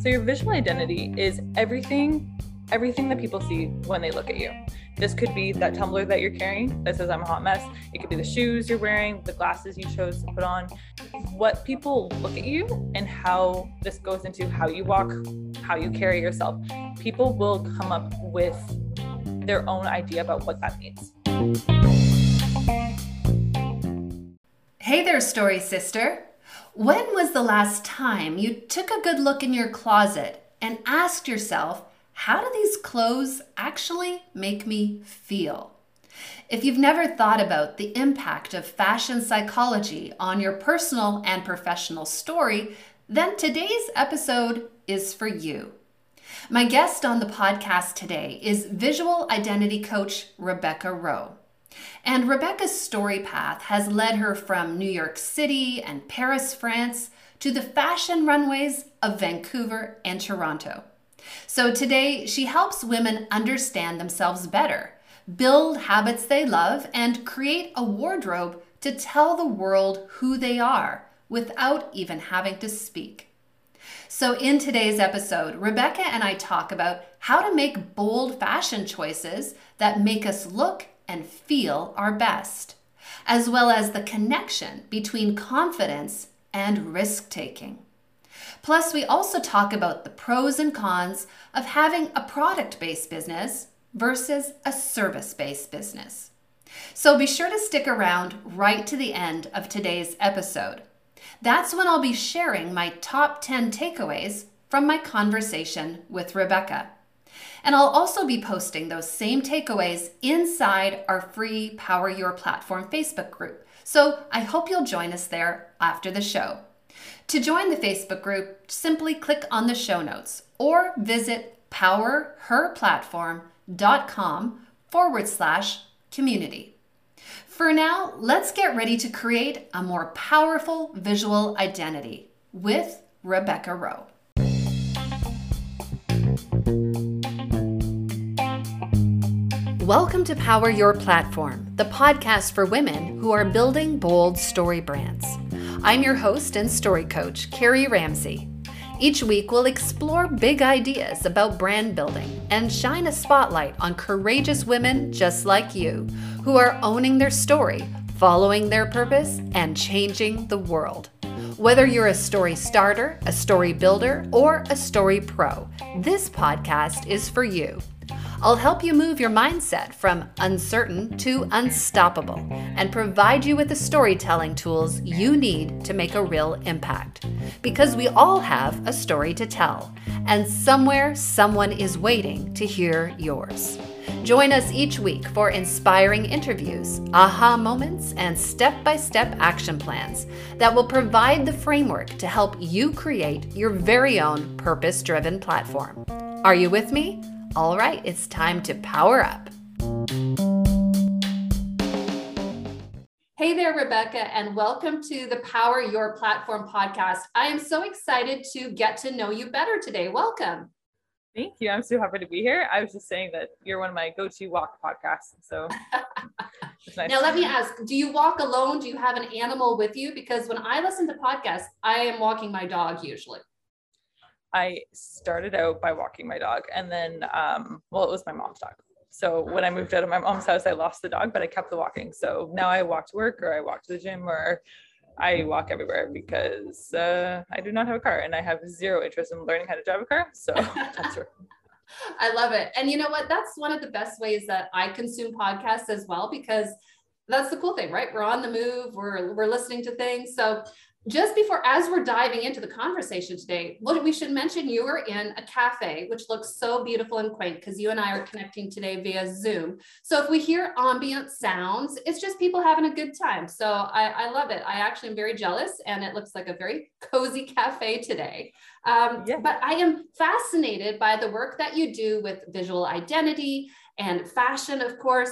So your visual identity is everything everything that people see when they look at you. This could be that tumbler that you're carrying that says I'm a hot mess. It could be the shoes you're wearing, the glasses you chose to put on. What people look at you and how this goes into how you walk, how you carry yourself. People will come up with their own idea about what that means. Hey there, story sister. When was the last time you took a good look in your closet and asked yourself, how do these clothes actually make me feel? If you've never thought about the impact of fashion psychology on your personal and professional story, then today's episode is for you. My guest on the podcast today is visual identity coach Rebecca Rowe. And Rebecca's story path has led her from New York City and Paris, France, to the fashion runways of Vancouver and Toronto. So today, she helps women understand themselves better, build habits they love, and create a wardrobe to tell the world who they are without even having to speak. So, in today's episode, Rebecca and I talk about how to make bold fashion choices that make us look and feel our best, as well as the connection between confidence and risk taking. Plus, we also talk about the pros and cons of having a product based business versus a service based business. So be sure to stick around right to the end of today's episode. That's when I'll be sharing my top 10 takeaways from my conversation with Rebecca. And I'll also be posting those same takeaways inside our free Power Your Platform Facebook group. So I hope you'll join us there after the show. To join the Facebook group, simply click on the show notes or visit powerherplatform.com forward slash community. For now, let's get ready to create a more powerful visual identity with Rebecca Rowe. Welcome to Power Your Platform, the podcast for women who are building bold story brands. I'm your host and story coach, Carrie Ramsey. Each week, we'll explore big ideas about brand building and shine a spotlight on courageous women just like you who are owning their story, following their purpose, and changing the world. Whether you're a story starter, a story builder, or a story pro, this podcast is for you. I'll help you move your mindset from uncertain to unstoppable and provide you with the storytelling tools you need to make a real impact. Because we all have a story to tell, and somewhere someone is waiting to hear yours. Join us each week for inspiring interviews, aha moments, and step by step action plans that will provide the framework to help you create your very own purpose driven platform. Are you with me? All right, it's time to power up. Hey there, Rebecca, and welcome to the Power Your Platform podcast. I am so excited to get to know you better today. Welcome. Thank you. I'm so happy to be here. I was just saying that you're one of my go-to walk podcasts. So nice. now let me ask, do you walk alone? Do you have an animal with you? Because when I listen to podcasts, I am walking my dog usually. I started out by walking my dog and then, um, well, it was my mom's dog. So when I moved out of my mom's house, I lost the dog, but I kept the walking. So now I walk to work or I walk to the gym or I walk everywhere because uh, I do not have a car and I have zero interest in learning how to drive a car. So that's. I love it. And you know what? That's one of the best ways that I consume podcasts as well, because that's the cool thing, right? We're on the move, we're, we're listening to things. So just before, as we're diving into the conversation today, what we should mention you are in a cafe, which looks so beautiful and quaint because you and I are connecting today via Zoom. So if we hear ambient sounds, it's just people having a good time. So I, I love it. I actually am very jealous, and it looks like a very cozy cafe today. Um, yeah. But I am fascinated by the work that you do with visual identity and fashion, of course.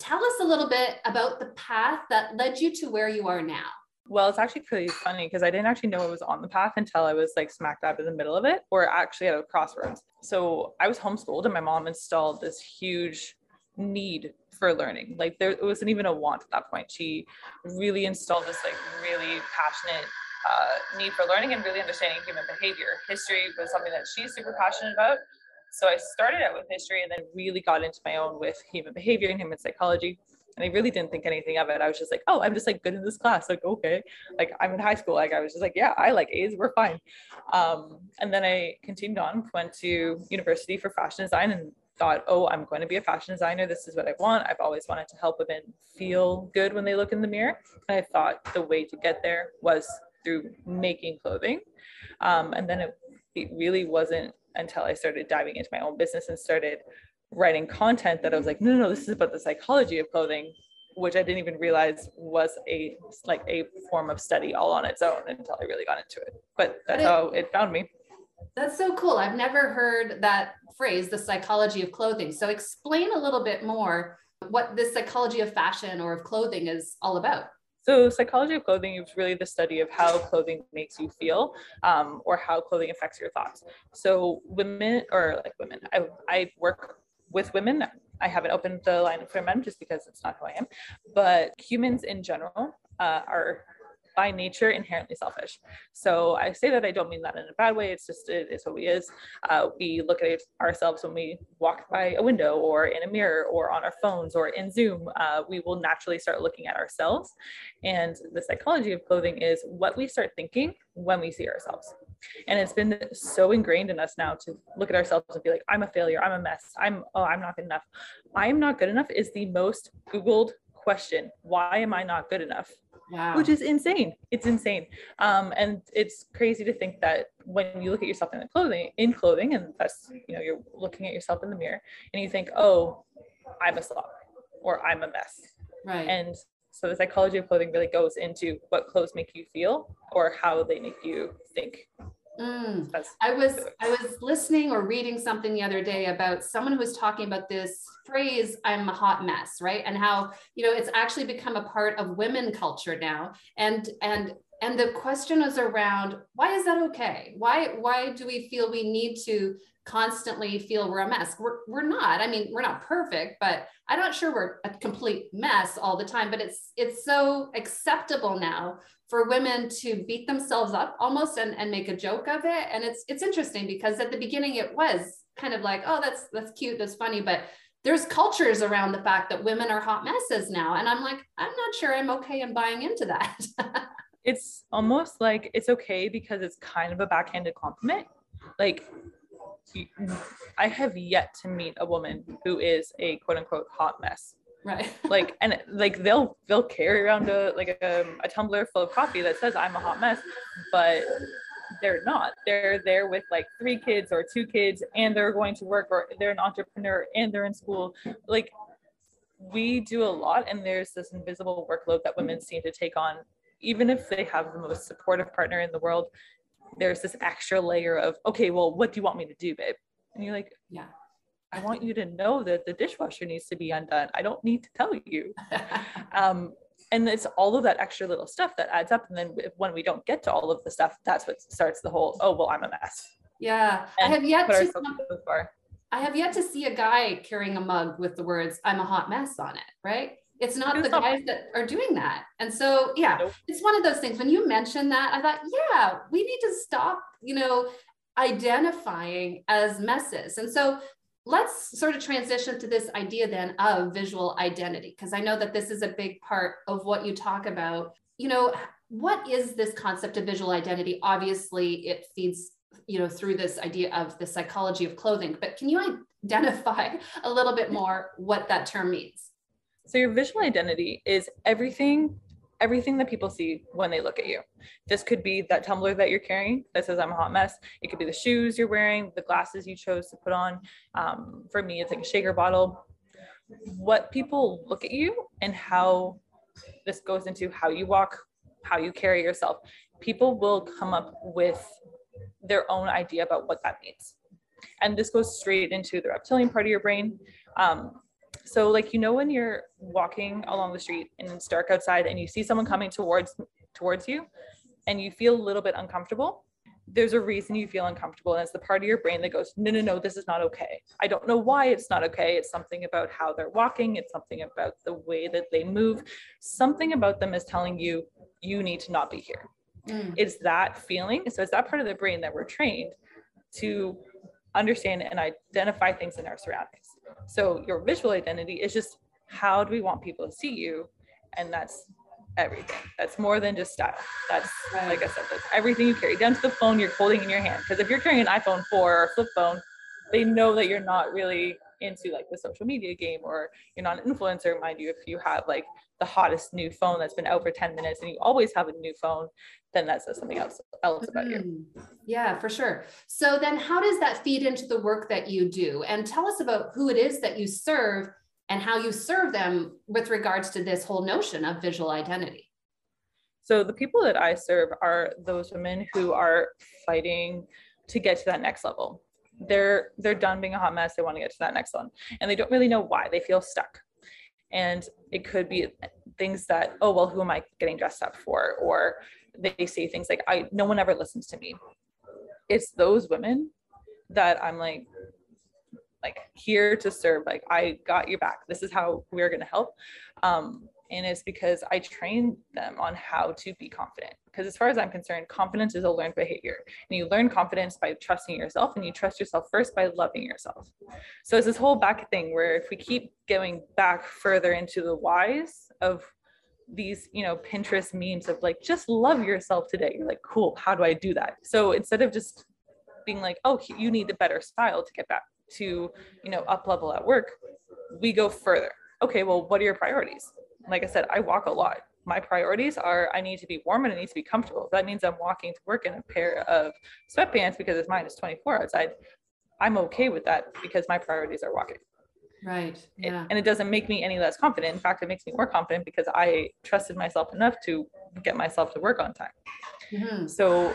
Tell us a little bit about the path that led you to where you are now. Well, it's actually pretty funny because I didn't actually know it was on the path until I was like smack dab in the middle of it, or actually at a crossroads. So I was homeschooled, and my mom installed this huge need for learning. Like there wasn't even a want at that point. She really installed this like really passionate uh, need for learning and really understanding human behavior. History was something that she's super passionate about. So I started out with history and then really got into my own with human behavior and human psychology. And I really didn't think anything of it. I was just like, oh, I'm just like good in this class. Like, okay. Like I'm in high school. Like I was just like, yeah, I like A's. We're fine. Um, and then I continued on, went to university for fashion design and thought, oh, I'm going to be a fashion designer. This is what I want. I've always wanted to help women feel good when they look in the mirror. And I thought the way to get there was through making clothing. Um, and then it, it really wasn't until I started diving into my own business and started writing content that I was like, no, no, no, this is about the psychology of clothing, which I didn't even realize was a like a form of study all on its own until I really got into it. But that's it, how it found me. That's so cool. I've never heard that phrase, the psychology of clothing. So explain a little bit more what this psychology of fashion or of clothing is all about. So, psychology of clothing is really the study of how clothing makes you feel um, or how clothing affects your thoughts. So, women, or like women, I, I work with women. I haven't opened the line for men just because it's not who I am, but humans in general uh, are by nature inherently selfish. So I say that I don't mean that in a bad way. It's just it is what we is. Uh, we look at ourselves when we walk by a window or in a mirror or on our phones or in Zoom. Uh, we will naturally start looking at ourselves. And the psychology of clothing is what we start thinking when we see ourselves. And it's been so ingrained in us now to look at ourselves and be like, I'm a failure, I'm a mess, I'm oh, I'm not good enough. I am not good enough is the most Googled question. Why am I not good enough? wow. which is insane. It's insane. Um, and it's crazy to think that when you look at yourself in the clothing, in clothing, and that's, you know, you're looking at yourself in the mirror and you think, oh, I'm a slob or I'm a mess. Right. And so the psychology of clothing really goes into what clothes make you feel or how they make you think. Mm. I was I was listening or reading something the other day about someone who was talking about this phrase "I'm a hot mess," right? And how you know it's actually become a part of women culture now. And and and the question is around why is that okay? Why why do we feel we need to constantly feel we're a mess? We're we're not. I mean, we're not perfect, but I'm not sure we're a complete mess all the time. But it's it's so acceptable now for women to beat themselves up almost and, and make a joke of it. And it's it's interesting because at the beginning it was kind of like, oh, that's that's cute, that's funny, but there's cultures around the fact that women are hot messes now. And I'm like, I'm not sure I'm okay in buying into that. it's almost like it's okay because it's kind of a backhanded compliment. Like I have yet to meet a woman who is a quote unquote hot mess. Right. Like and like they'll they'll carry around a like a, um, a tumbler full of coffee that says i'm a hot mess but they're not. They're there with like three kids or two kids and they're going to work or they're an entrepreneur and they're in school. Like we do a lot and there's this invisible workload that women seem to take on even if they have the most supportive partner in the world there's this extra layer of okay well what do you want me to do babe and you're like yeah I want you to know that the dishwasher needs to be undone. I don't need to tell you. um, and it's all of that extra little stuff that adds up. And then when we don't get to all of the stuff, that's what starts the whole, oh, well, I'm a mess. Yeah. And I have yet to, I have yet to see a guy carrying a mug with the words, I'm a hot mess on it, right? It's not the guys that are doing that. And so, yeah, nope. it's one of those things. When you mentioned that, I thought, yeah, we need to stop, you know, identifying as messes. And so let's sort of transition to this idea then of visual identity, because I know that this is a big part of what you talk about. You know, what is this concept of visual identity? Obviously, it feeds you know through this idea of the psychology of clothing but can you identify a little bit more what that term means so your visual identity is everything everything that people see when they look at you. This could be that tumbler that you're carrying that says I'm a hot mess. It could be the shoes you're wearing, the glasses you chose to put on. Um, for me, it's like a shaker bottle. What people look at you and how this goes into how you walk, how you carry yourself. People will come up with their own idea about what that means. And this goes straight into the reptilian part of your brain. Um, so like you know when you're walking along the street and it's dark outside and you see someone coming towards towards you and you feel a little bit uncomfortable there's a reason you feel uncomfortable and it's the part of your brain that goes no no no this is not okay i don't know why it's not okay it's something about how they're walking it's something about the way that they move something about them is telling you you need to not be here Mm. It's that feeling. So it's that part of the brain that we're trained to understand and identify things in our surroundings. So your visual identity is just how do we want people to see you? And that's everything. That's more than just style. That's right. like I said, that's everything you carry down to the phone you're holding in your hand. Because if you're carrying an iPhone 4 or a flip phone, they know that you're not really into like the social media game or you're not an influencer, mind you, if you have like the hottest new phone that's been out for 10 minutes and you always have a new phone, then that says something else else about you. Mm-hmm. Yeah, for sure. So then how does that feed into the work that you do? And tell us about who it is that you serve and how you serve them with regards to this whole notion of visual identity. So the people that I serve are those women who are fighting to get to that next level. They're they're done being a hot mess. They want to get to that next one, and they don't really know why. They feel stuck, and it could be things that oh well, who am I getting dressed up for? Or they say things like I no one ever listens to me. It's those women that I'm like, like here to serve like i got your back this is how we're going to help um, and it's because i train them on how to be confident. Because as far as i'm concerned confidence is a learned behavior. And you learn confidence by trusting yourself and you trust yourself first by loving yourself. So it's this whole back thing where if we keep going back further into the whys of these you know pinterest memes of like just love yourself today. You're like cool how do i do that? So instead of just being like oh you need a better style to get back to you know up level at work we go further. Okay well what are your priorities like i said i walk a lot. My priorities are i need to be warm and i need to be comfortable. That means i'm walking to work in a pair of sweatpants because it's minus 24 outside. I'm okay with that because my priorities are walking. Right yeah. and it doesn't make me any less confident. In fact it makes me more confident because i trusted myself enough to get myself to work on time. Mm-hmm. so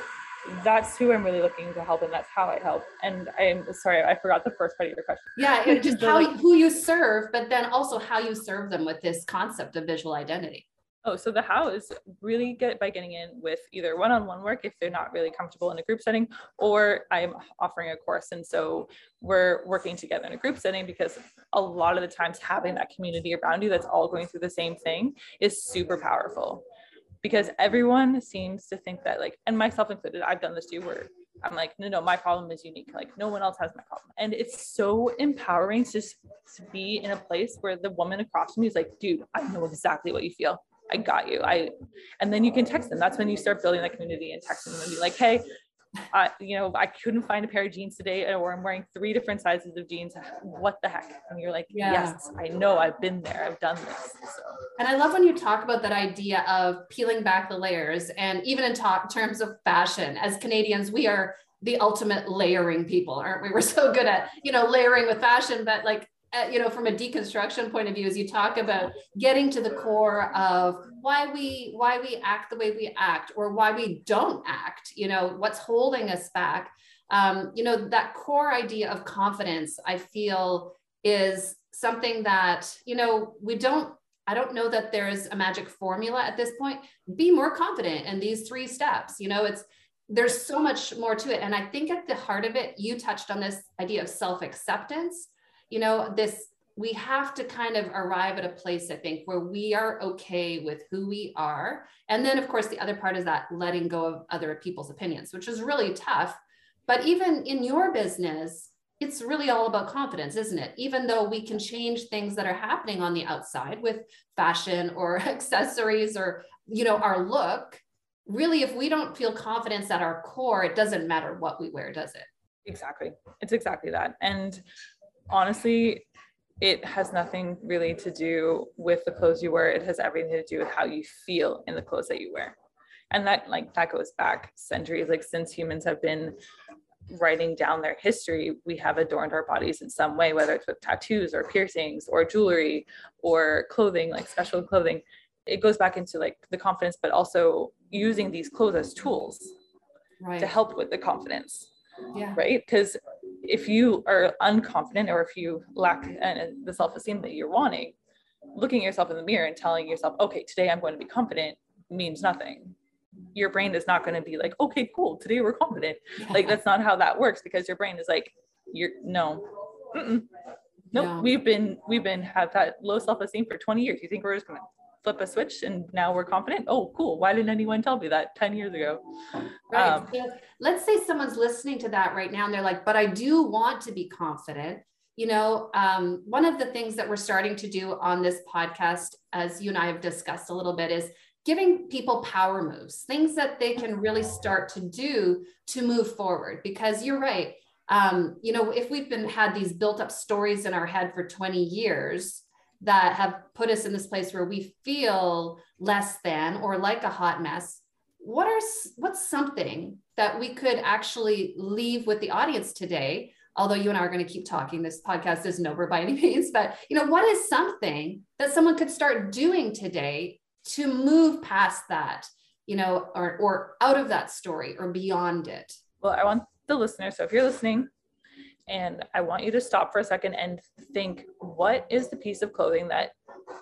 that's who I'm really looking to help, and that's how I help. And I'm sorry, I forgot the first part of your question. Yeah, just how who you serve, but then also how you serve them with this concept of visual identity. Oh, so the how is really get by getting in with either one-on-one work if they're not really comfortable in a group setting, or I'm offering a course, and so we're working together in a group setting because a lot of the times having that community around you that's all going through the same thing is super powerful because everyone seems to think that like and myself included i've done this too where i'm like no no my problem is unique. Like no one else has my problem. And it's so empowering to just to be in a place where the woman across from me is like dude i know exactly what you feel. I got you. I and then you can text them. That's when you start building that community and texting them and be like hey uh, you know, I couldn't find a pair of jeans today, or I'm wearing three different sizes of jeans. What the heck? And you're like, yeah. yes, I know, I've been there, I've done this. So. And I love when you talk about that idea of peeling back the layers, and even in talk terms of fashion. As Canadians, we are the ultimate layering people, aren't we? We're so good at you know layering with fashion, but like uh, you know from a deconstruction point of view as you talk about getting to the core of why we why we act the way we act or why we don't act you know what's holding us back. Um, you know that core idea of confidence i feel is something that you know we don't i don't know that there's a magic formula at this point. Be more confident in these three steps you know it's there's so much more to it. And i think at the heart of it you touched on this idea of self-acceptance you know, this we have to kind of arrive at a place, I think, where we are okay with who we are. And then, of course, the other part is that letting go of other people's opinions, which is really tough. But even in your business, it's really all about confidence, isn't it? Even though we can change things that are happening on the outside with fashion or accessories or, you know, our look, really, if we don't feel confidence at our core, it doesn't matter what we wear, does it? Exactly. It's exactly that. And honestly, it has nothing really to do with the clothes you wear. It has everything to do with how you feel in the clothes that you wear. And that like that goes back centuries, like since humans have been writing down their history, we have adorned our bodies in some way, whether it's with tattoos or piercings or jewelry or clothing, like special clothing. It goes back into like the confidence, but also using these clothes as tools right. to help with the confidence. Yeah. Right. Because if you are unconfident or if you lack uh, the self-esteem that you're wanting looking at yourself in the mirror and telling yourself okay today i'm going to be confident means nothing your brain is not going to be like okay cool today we're confident yeah. like that's not how that works because your brain is like you're no no nope. yeah. we've been we've been have that low self-esteem for 20 years you think we're just gonna flip a switch and now we're confident. Oh, cool. Why didn't anyone tell me that 10 years ago? Right. Um, so let's say someone's listening to that right now and they're like, but I do want to be confident. You know, um, one of the things that we're starting to do on this podcast, as you and I have discussed a little bit, is giving people power moves, things that they can really start to do to move forward. Because you're right. Um, you know, if we've been had these built up stories in our head for 20 years, that have put us in this place where we feel less than or like a hot mess what are what's something that we could actually leave with the audience today? Although you and i are going to keep talking this podcast isn't over by any means but you know what is something that someone could start doing today to move past that you know or, or out of that story or beyond it? Well i want the listener so if you're listening and I want you to stop for a second and think what is the piece of clothing that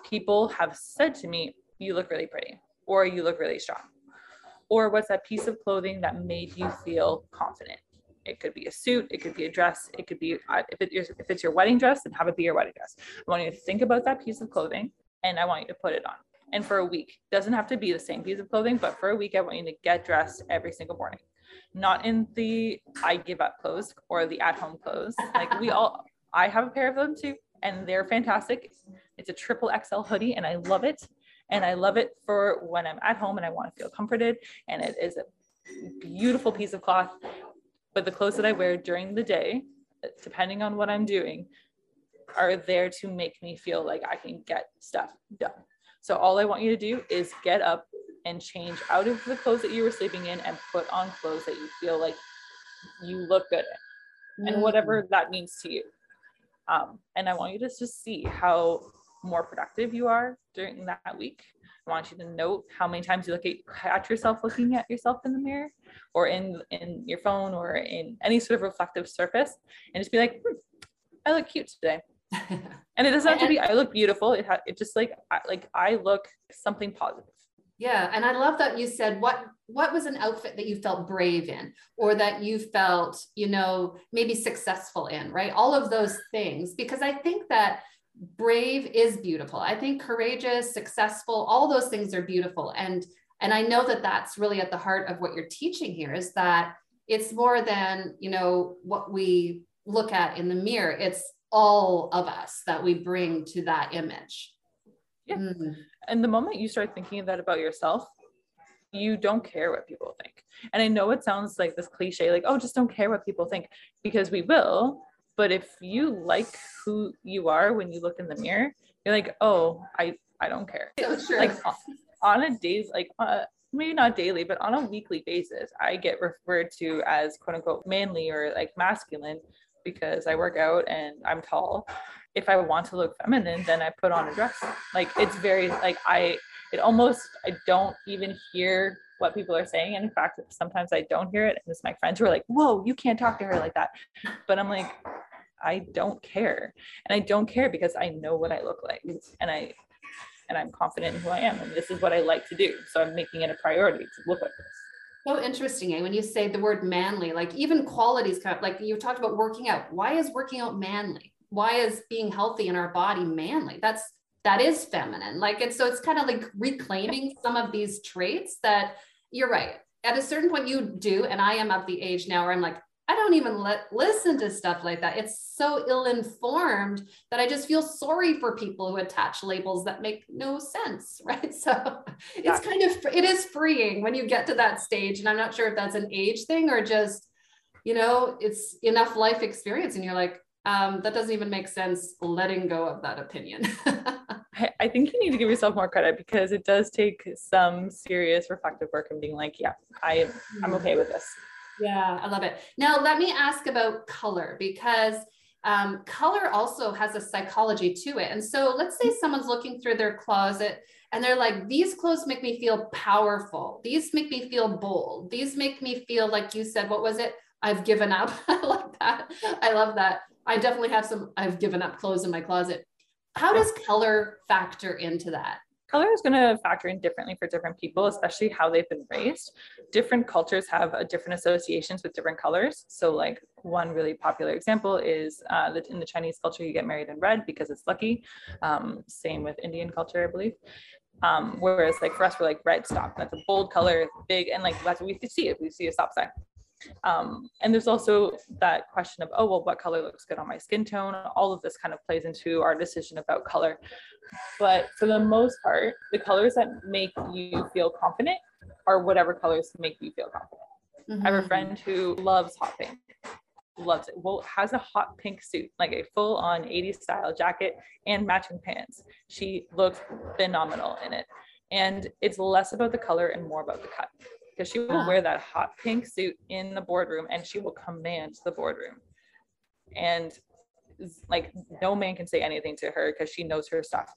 people have said to me, you look really pretty, or you look really strong? Or what's that piece of clothing that made you feel confident? It could be a suit, it could be a dress, it could be, uh, if, it, if it's your wedding dress, then have it be your wedding dress. I want you to think about that piece of clothing and I want you to put it on. And for a week, doesn't have to be the same piece of clothing, but for a week, I want you to get dressed every single morning not in the I give up clothes or the at home clothes. Like we all, I have a pair of them too, and they're fantastic. It's a triple XL hoodie, and I love it. And I love it for when I'm at home and I want to feel comforted. And it is a beautiful piece of cloth. But the clothes that I wear during the day, depending on what I'm doing, are there to make me feel like I can get stuff done. So all I want you to do is get up and change out of the clothes that you were sleeping in and put on clothes that you feel like you look good in and mm. whatever that means to you. Um, and i want you to just see how more productive you are during that week. I want you to note how many times you look at, at yourself looking at yourself in the mirror or in in your phone or in any sort of reflective surface and just be like hmm, i look cute today. And it doesn't have to be i look beautiful. It, ha- it just like I, like i look something positive yeah, and I love that you said what what was an outfit that you felt brave in or that you felt, you know, maybe successful in, right? All of those things because I think that brave is beautiful. I think courageous, successful, all those things are beautiful and and I know that that's really at the heart of what you're teaching here is that it's more than, you know, what we look at in the mirror. It's all of us that we bring to that image. Yeah. Mm. And the moment you start thinking that about yourself, you don't care what people think. And I know it sounds like this cliche, like, oh, just don't care what people think, because we will. But if you like who you are when you look in the mirror, you're like, oh, I, I don't care. So like on a days, like uh, maybe not daily, but on a weekly basis, I get referred to as quote unquote manly or like masculine because I work out and I'm tall if I want to look feminine, then I put on a dress. Like it's very like I it almost I don't even hear what people are saying. And in fact, sometimes I don't hear it. And it's my friends who are like, whoa, you can't talk to her like that. But I'm like, I don't care. And I don't care because I know what I look like. And I and I'm confident in who I am. And this is what I like to do. So I'm making it a priority to look like this. So interesting. Eh? When you say the word manly, like even qualities kind of like you talked about working out. Why is working out manly? Why is being healthy in our body manly? That's that is feminine. Like it's so it's kind of like reclaiming some of these traits that you're right. At a certain point you do and i am of the age now where i'm like i don't even let listen to stuff like that. It's so ill-informed that i just feel sorry for people who attach labels that make no sense right? So it's kind of it is freeing when you get to that stage and i'm not sure if that's an age thing or just you know it's enough life experience and you're like um, that doesn't even make sense letting go of that opinion. I think you need to give yourself more credit because it does take some serious reflective work and being like, yeah, I I'm okay with this. Yeah, I love it. Now let me ask about color because um, color also has a psychology to it. And so let's say someone's looking through their closet and they're like, these clothes make me feel powerful. These make me feel bold. These make me feel like you said, what was it? I've given up. I love that. I love that. I definitely have some, I've given up clothes in my closet. How does color factor into that? Color is going to factor in differently for different people, especially how they've been raised. Different cultures have different associations with different colors. So, like one really popular example is uh, that in the Chinese culture, you get married in red because it's lucky. Um, same with Indian culture, I believe Um, whereas like for us, we're like red stop. That's a bold color, big, and like that's what we see if we see a stop sign. Um, and there's also that question of, oh, well, what color looks good on my skin tone? All of this kind of plays into our decision about color. But for the most part, the colors that make you feel confident are whatever colors make you feel confident. Mm-hmm. I have a mm-hmm. friend who loves hot pink, loves it. Well, has a hot pink suit, like a full on 80s style jacket and matching pants. She looks phenomenal in it. And it's less about the color and more about the cut because she will ah. wear that hot pink suit in the boardroom and she will command the boardroom. And like no man can say anything to her because she knows her stuff.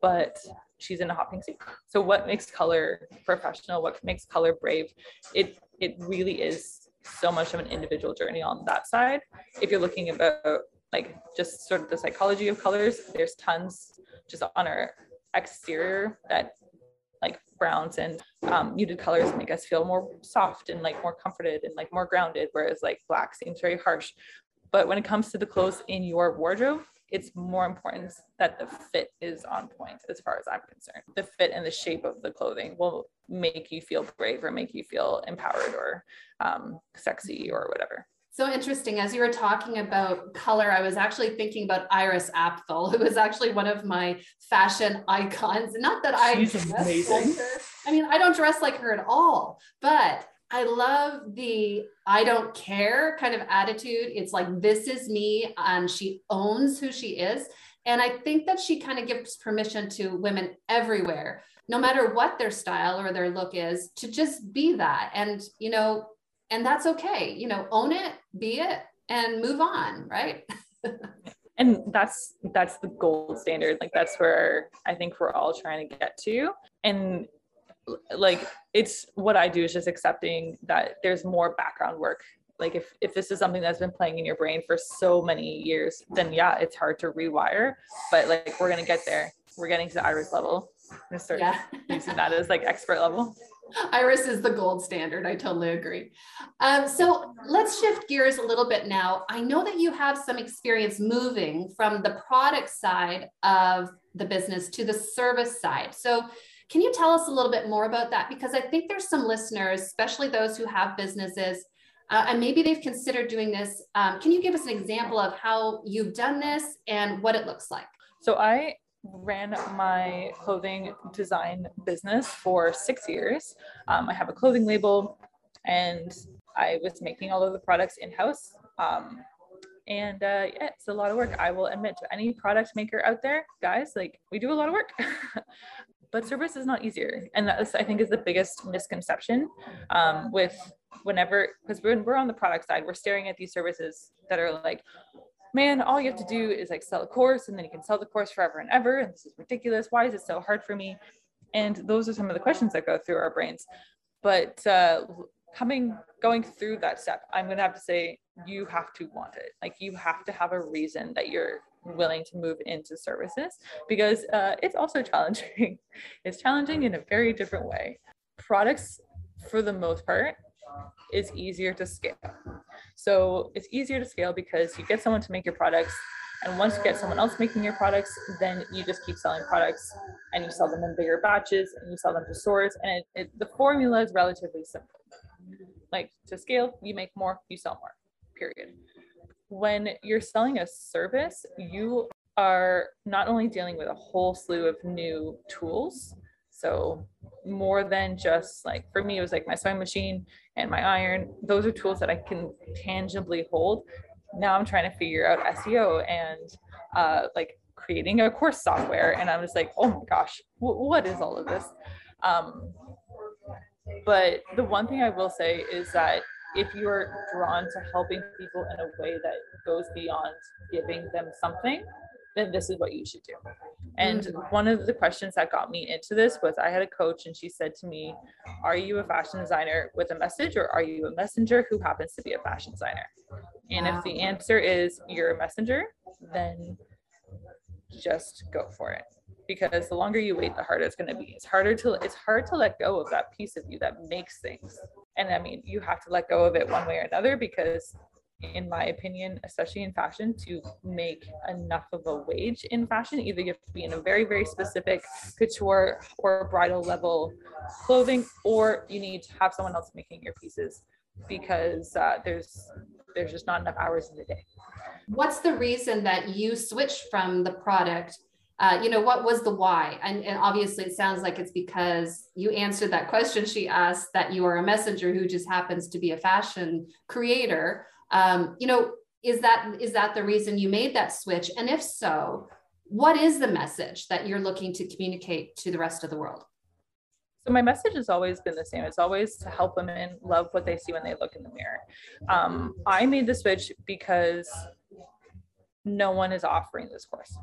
But she's in a hot pink suit. So what makes color professional? What makes color brave? It it really is so much of an individual journey on that side. If you're looking about like just sort of the psychology of colors, there's tons just on our exterior that browns and um, muted colors make us feel more soft and like more comforted and like more grounded, whereas like black seems very harsh. But when it comes to the clothes in your wardrobe, it's more important that the fit is on point as far as I'm concerned. The fit and the shape of the clothing will make you feel brave or make you feel empowered or um, sexy or whatever. So interesting. As you were talking about color, I was actually thinking about Iris Apfel, who is actually one of my fashion icons. Not that I She's amazing. Like I mean, I don't dress like her at all, but I love the I don't care kind of attitude. It's like, this is me, and she owns who she is. And I think that she kind of gives permission to women everywhere, no matter what their style or their look is, to just be that. And, you know, and that's okay you know own it be it and move on right? And that's that's the gold standard. Like that's where i think we're all trying to get to. And like it's what i do is just accepting that there's more background work. Like if if this is something that's been playing in your brain for so many years then yeah it's hard to rewire. But like we're gonna get there. We're getting to the iris level. I'm gonna start yeah. using that as like expert level Iris is the gold standard. I totally agree. Um, so let's shift gears a little bit now. I know that you have some experience moving from the product side of the business to the service side. So can you tell us a little bit more about that? Because I think there's some listeners, especially those who have businesses, uh, and maybe they've considered doing this. Um, can you give us an example of how you've done this and what it looks like? So I ran my clothing design business for six years. Um, I have a clothing label and I was making all of the products in house. Um, and uh, yeah, it's a lot of work. I will admit to any product maker out there, guys, like we do a lot of work. but service is not easier. And that's, I think, is the biggest misconception um, with whenever, because when we're on the product side, we're staring at these services that are like, man, all you have to do is like sell a course and then you can sell the course forever and ever. And this is ridiculous. Why is it so hard for me? And those are some of the questions that go through our brains. But uh, coming, going through that step, I'm going to have to say, you have to want it. Like you have to have a reason that you're willing to move into services because uh, it's also challenging. it's challenging in a very different way. Products, for the most part, is easier to scale. So it's easier to scale because you get someone to make your products. And once you get someone else making your products, then you just keep selling products and you sell them in bigger batches and you sell them to stores. And it, it, the formula is relatively simple. Like to scale, you make more, you sell more, period. When you're selling a service, you are not only dealing with a whole slew of new tools, so more than just like for me, it was like my sewing machine and my iron. Those are tools that I can tangibly hold. Now I'm trying to figure out SEO and uh, like creating a course software. And I'm just like, oh my gosh, w- what is all of this? Um, but the one thing I will say is that if you are drawn to helping people in a way that goes beyond giving them something, then this is what you should do. And mm-hmm. one of the questions that got me into this was I had a coach and she said to me, Are you a fashion designer with a message or are you a messenger who happens to be a fashion designer? And if the answer is you're a messenger, then just go for it. Because the longer you wait, the harder it's going to be. It's harder to it's hard to let go of that piece of you that makes things. And I mean, you have to let go of it one way or another because in my opinion, especially in fashion, to make enough of a wage in fashion. Either you have to be in a very, very specific couture or bridal level clothing, or you need to have someone else making your pieces because uh, there's there's just not enough hours in the day. What's the reason that you switched from the product? Uh, you know, what was the why? And, and obviously, it sounds like it's because you answered that question she asked that you are a messenger who just happens to be a fashion creator. Um, you know, is that is that the reason you made that switch? And if so, what is the message that you're looking to communicate to the rest of the world? So my message has always been the same. It's always to help women love what they see when they look in the mirror. Um, I made the switch because no one is offering this course.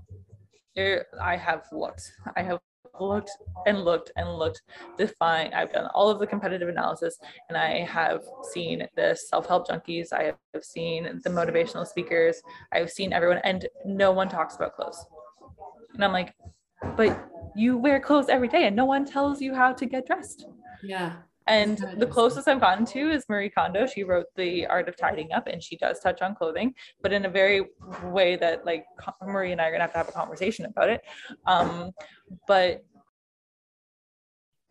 I have looked. I have looked and looked and looked to find. I've done all of the competitive analysis, and I have seen the self-help junkies. I have seen the motivational speakers. I've seen everyone, and no one talks about clothes. And I'm like, but you wear clothes every day and no one tells you how to get dressed. Yeah. And the closest I've gotten to is Marie Kondo. She wrote The Art of Tidying Up and she does touch on clothing, but in a very way that like Marie and I are gonna have to have a conversation about it. Um, but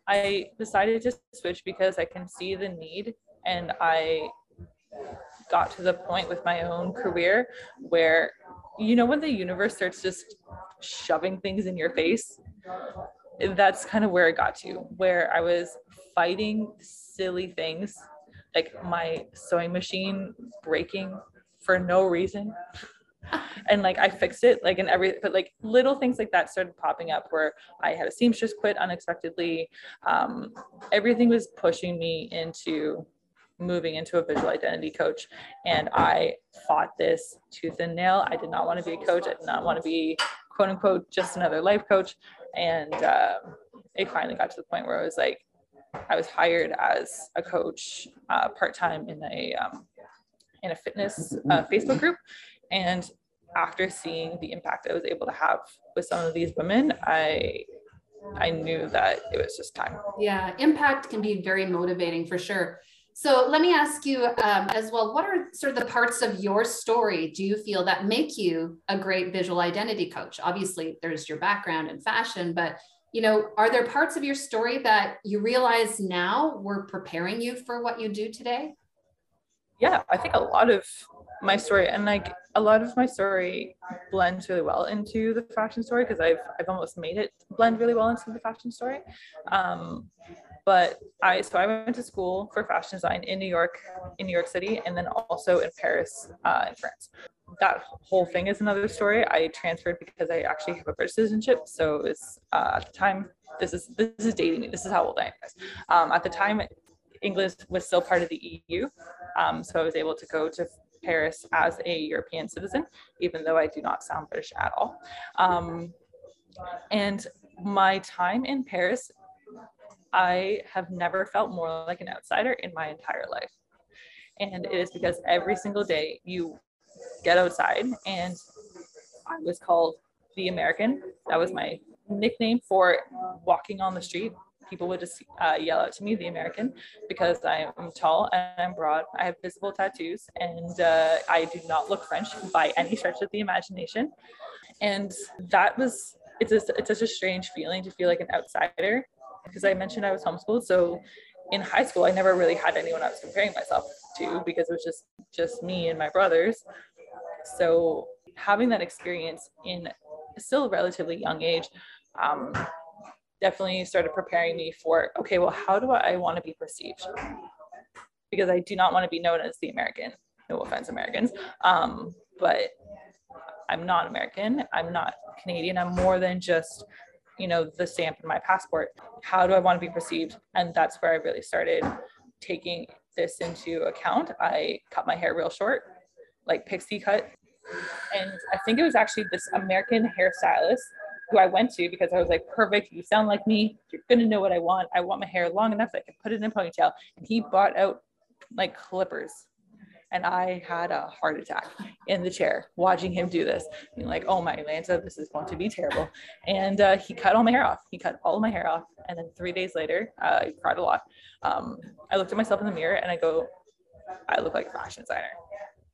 I decided to switch because I can see the need and I got to the point with my own career where you know when the universe starts just shoving things in your face that's kind of where it got to where i was fighting silly things like my sewing machine breaking for no reason and like i fixed it like in every but like little things like that started popping up where i had a seamstress quit unexpectedly um, everything was pushing me into moving into a visual identity coach. And I fought this tooth and nail. I did not want to be a coach. I did not want to be quote unquote just another life coach. And uh, it finally got to the point where I was like, I was hired as a coach uh, part time in a um, in a fitness uh, Facebook group, and after seeing the impact I was able to have with some of these women, I I knew that it was just time. Yeah, impact can be very motivating for sure. So let me ask you um, as well, what are sort of the parts of your story do you feel that make you a great visual identity coach? Obviously, there's your background in fashion, but you know, are there parts of your story that you realize now were preparing you for what you do today? Yeah, I think a lot of my story and like a lot of my story blends really well into the fashion story because I've I've almost made it blend really well into the fashion story. Um, but I so I went to school for fashion design in New York, in New York City, and then also in Paris, uh, in France. That whole thing is another story. I transferred because I actually have a British citizenship, so it's uh, at the time. This is this is dating me. This is how old I am. Um, at the time, England was still part of the EU, um, so I was able to go to Paris as a European citizen, even though I do not sound British at all. Um, and my time in Paris I have never felt more like an outsider in my entire life. And it is because every single day you get outside, and I was called the American. That was my nickname for walking on the street. People would just uh, yell out to me, the American, because I am tall and I'm broad. I have visible tattoos, and uh, I do not look French by any stretch of the imagination. And that was it's a, it's such a strange feeling to feel like an outsider because I mentioned I was homeschooled. So in high school, I never really had anyone I was comparing myself to because it was just just me and my brothers. So having that experience in still a relatively young age um, definitely started preparing me for okay, well, how do I want to be perceived? Because I do not want to be known as the American. No offense, Americans, um, but I'm not American. I'm not Canadian. I'm more than just you know the stamp in my passport how do i want to be perceived and that's where i really started taking this into account i cut my hair real short like pixie cut and i think it was actually this american hairstylist who i went to because i was like perfect you sound like me you're gonna know what i want i want my hair long enough that i can put it in a ponytail and he bought out like clippers and I had a heart attack in the chair watching him do this. Being like, oh my Lanta, this is going to be terrible. And uh, he cut all my hair off. He cut all of my hair off. And then three days later, uh, I cried a lot. Um, I looked at myself in the mirror and I go, I look like a fashion designer.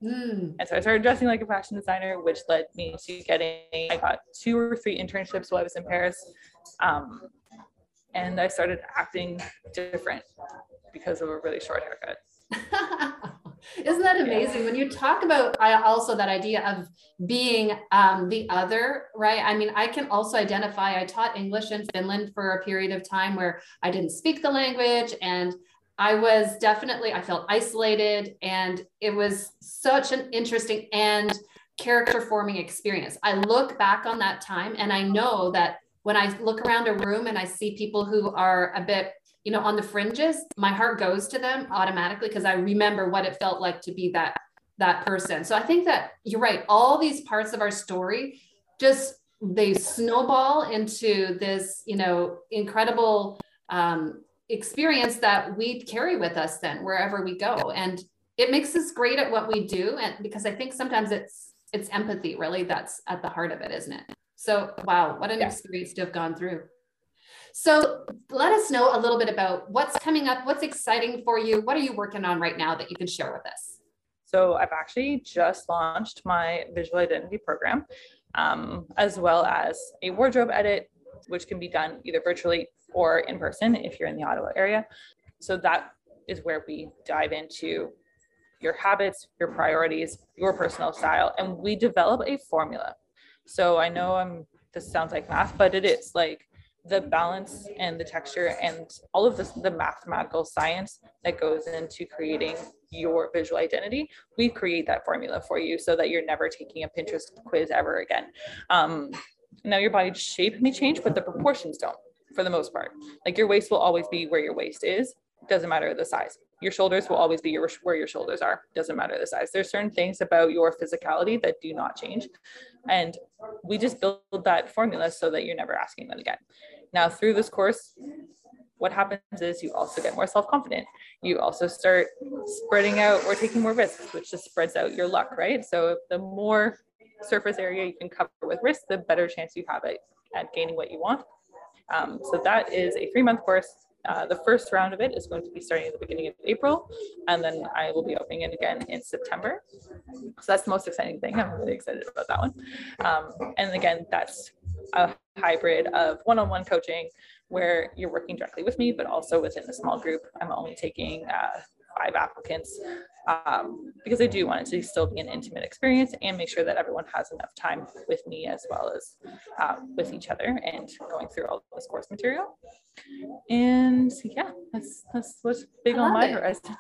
Mm. And so I started dressing like a fashion designer, which led me to getting, I got two or three internships while I was in Paris. Um, and I started acting different because of a really short haircut. Isn't that amazing? Yeah. When you talk about I also that idea of being um, the other, right? I mean, I can also identify. I taught English in Finland for a period of time where I didn't speak the language and I was definitely, I felt isolated and it was such an interesting and character forming experience. I look back on that time and I know that when I look around a room and I see people who are a bit, you know, on the fringes, my heart goes to them automatically because I remember what it felt like to be that that person. So I think that you're right. All these parts of our story just they snowball into this, you know, incredible um, experience that we carry with us then wherever we go. And it makes us great at what we do and because i think sometimes it's it's empathy really that's at the heart of it isn't it? So wow what an yeah. experience to have gone through. So let us know a little bit about what's coming up what's exciting for you what are you working on right now that you can share with us? So i've actually just launched my visual identity program um, as well as a wardrobe edit which can be done either virtually or in person if you're in the Ottawa area. So that is where we dive into your habits, your priorities, your personal style, and we develop a formula. So I know I'm this sounds like math, but it is like the balance and the texture and all of this the mathematical science that goes into creating your visual identity we create that formula for you so that you're never taking a pinterest quiz ever again um, now your body shape may change but the proportions don't for the most part. Like your waist will always be where your waist is. Doesn't matter the size. Your shoulders will always be your, where your shoulders are. Doesn't matter the size. There's certain things about your physicality that do not change. And we just build that formula so that you're never asking that again. Now, through this course, what happens is you also get more self-confident. You also start spreading out or taking more risks, which just spreads out your luck, right? So the more surface area you can cover with risk, the better chance you have at, at gaining what you want. Um, so that is a three month course. Uh, the first round of it is going to be starting at the beginning of April, and then I will be opening it again in September. So that's the most exciting thing. I'm really excited about that one. Um, and again, that's a hybrid of one on one coaching where you're working directly with me, but also within a small group. I'm only taking uh, five applicants um, because I do want it to still be an intimate experience and make sure that everyone has enough time with me as well as um, with each other and going through all this course material. And yeah, that's that's what's big on my horizon.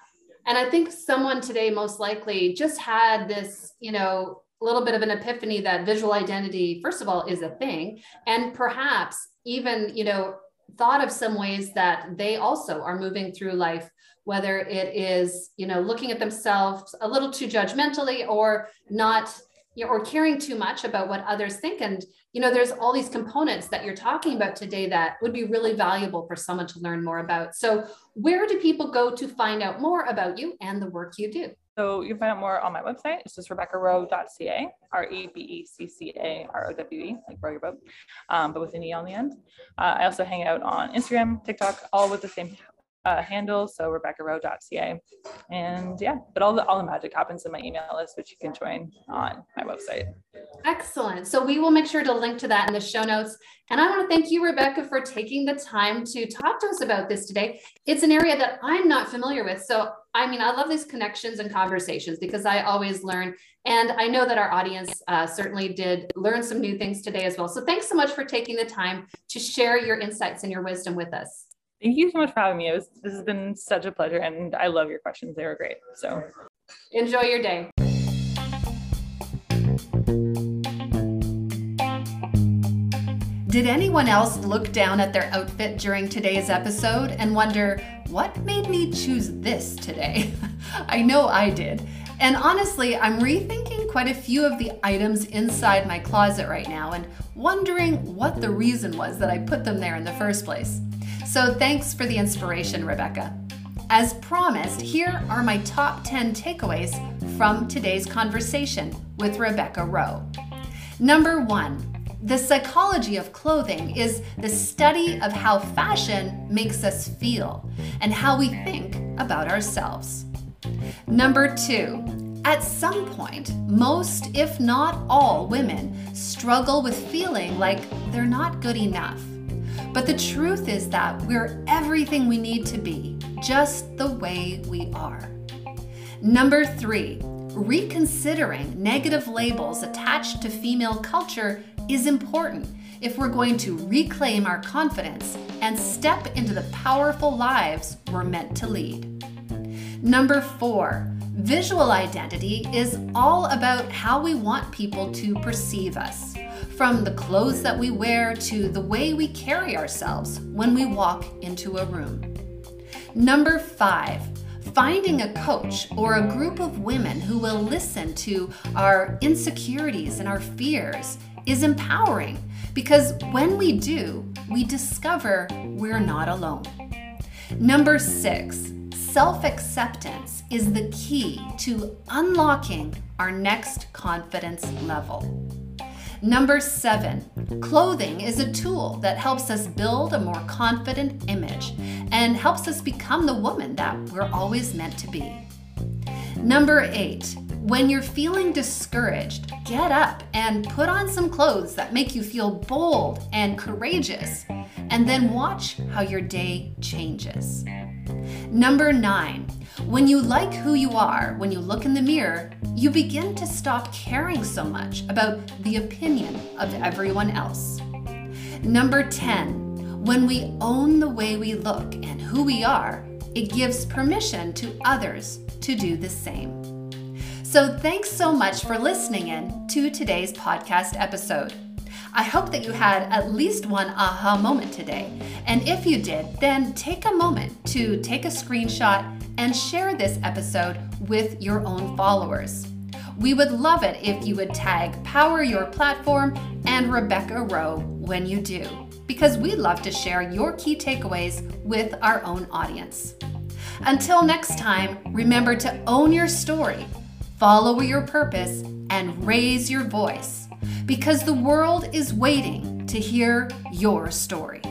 And I think someone today most likely just had this, you know, a little bit of an epiphany that visual identity, first of all, is a thing, and perhaps even, you know, thought of some ways that they also are moving through life whether it is you know looking at themselves a little too judgmentally or not you know, or caring too much about what others think. And you know there's all these components that you're talking about today that would be really valuable for someone to learn more about. So where do people go to find out more about you and the work you do so you can find out more on my website. It's just rebeccarowe.ca, R-E-B-E-C-C-A-R-O-W-E, like row your boat, um, but with an E on the end. Uh, I also hang out on Instagram, TikTok, all with the same uh, handle, so rebeccarowe.ca. And yeah, but all the all the magic happens in my email list, which you can join on my website. Excellent. So we will make sure to link to that in the show notes. And I want to thank you, Rebecca, for taking the time to talk to us about this today. It's an area that I'm not familiar with. So I mean, I love these connections and conversations because I always learn. And I know that our audience uh, certainly did learn some new things today as well. So thanks so much for taking the time to share your insights and your wisdom with us. Thank you so much for having me. It Was, this has been such a pleasure, and I love your questions. They were great. So enjoy your day. Did anyone else look down at their outfit during today's episode and wonder, what made me choose this today? I know I did. And honestly, I'm rethinking quite a few of the items inside my closet right now and wondering what the reason was that I put them there in the first place. So thanks for the inspiration, Rebecca. As promised, here are my top 10 takeaways from today's conversation with Rebecca Rowe. Number one, the psychology of clothing is the study of how fashion makes us feel and how we think about ourselves. Number two, At some point, most, if not all, women struggle with feeling like they're not good enough. But the truth is that we're everything we need to be, just the way we are. Number three, reconsidering negative labels attached to female culture is important if we're going to reclaim our confidence and step into the powerful lives we're meant to lead. Number four, visual identity is all about how we want people to perceive us, from the clothes that we wear to the way we carry ourselves when we walk into a room. Number five, finding a coach or a group of women who will listen to our insecurities and our fears is empowering because when we do, we discover we're not alone. Number six, self acceptance is the key to unlocking our next confidence level. Number seven, clothing is a tool that helps us build a more confident image and helps us become the woman that we're always meant to be. Number eight, when you're feeling discouraged, get up and put on some clothes that make you feel bold and courageous, and then watch how your day changes. Number nine, when you like who you are, when you look in the mirror, you begin to stop caring so much about the opinion of everyone else. Number 10, when we own the way we look and who we are, it gives permission to others to do the same. So, thanks so much for listening in to today's podcast episode. I hope that you had at least one aha moment today. And if you did, then take a moment to take a screenshot and share this episode with your own followers. We would love it if you would tag Power Your Platform and Rebecca Rowe when you do, because we'd love to share your key takeaways with our own audience. Until next time, remember to own your story, follow your purpose, and raise your voice because the world is waiting to hear your story.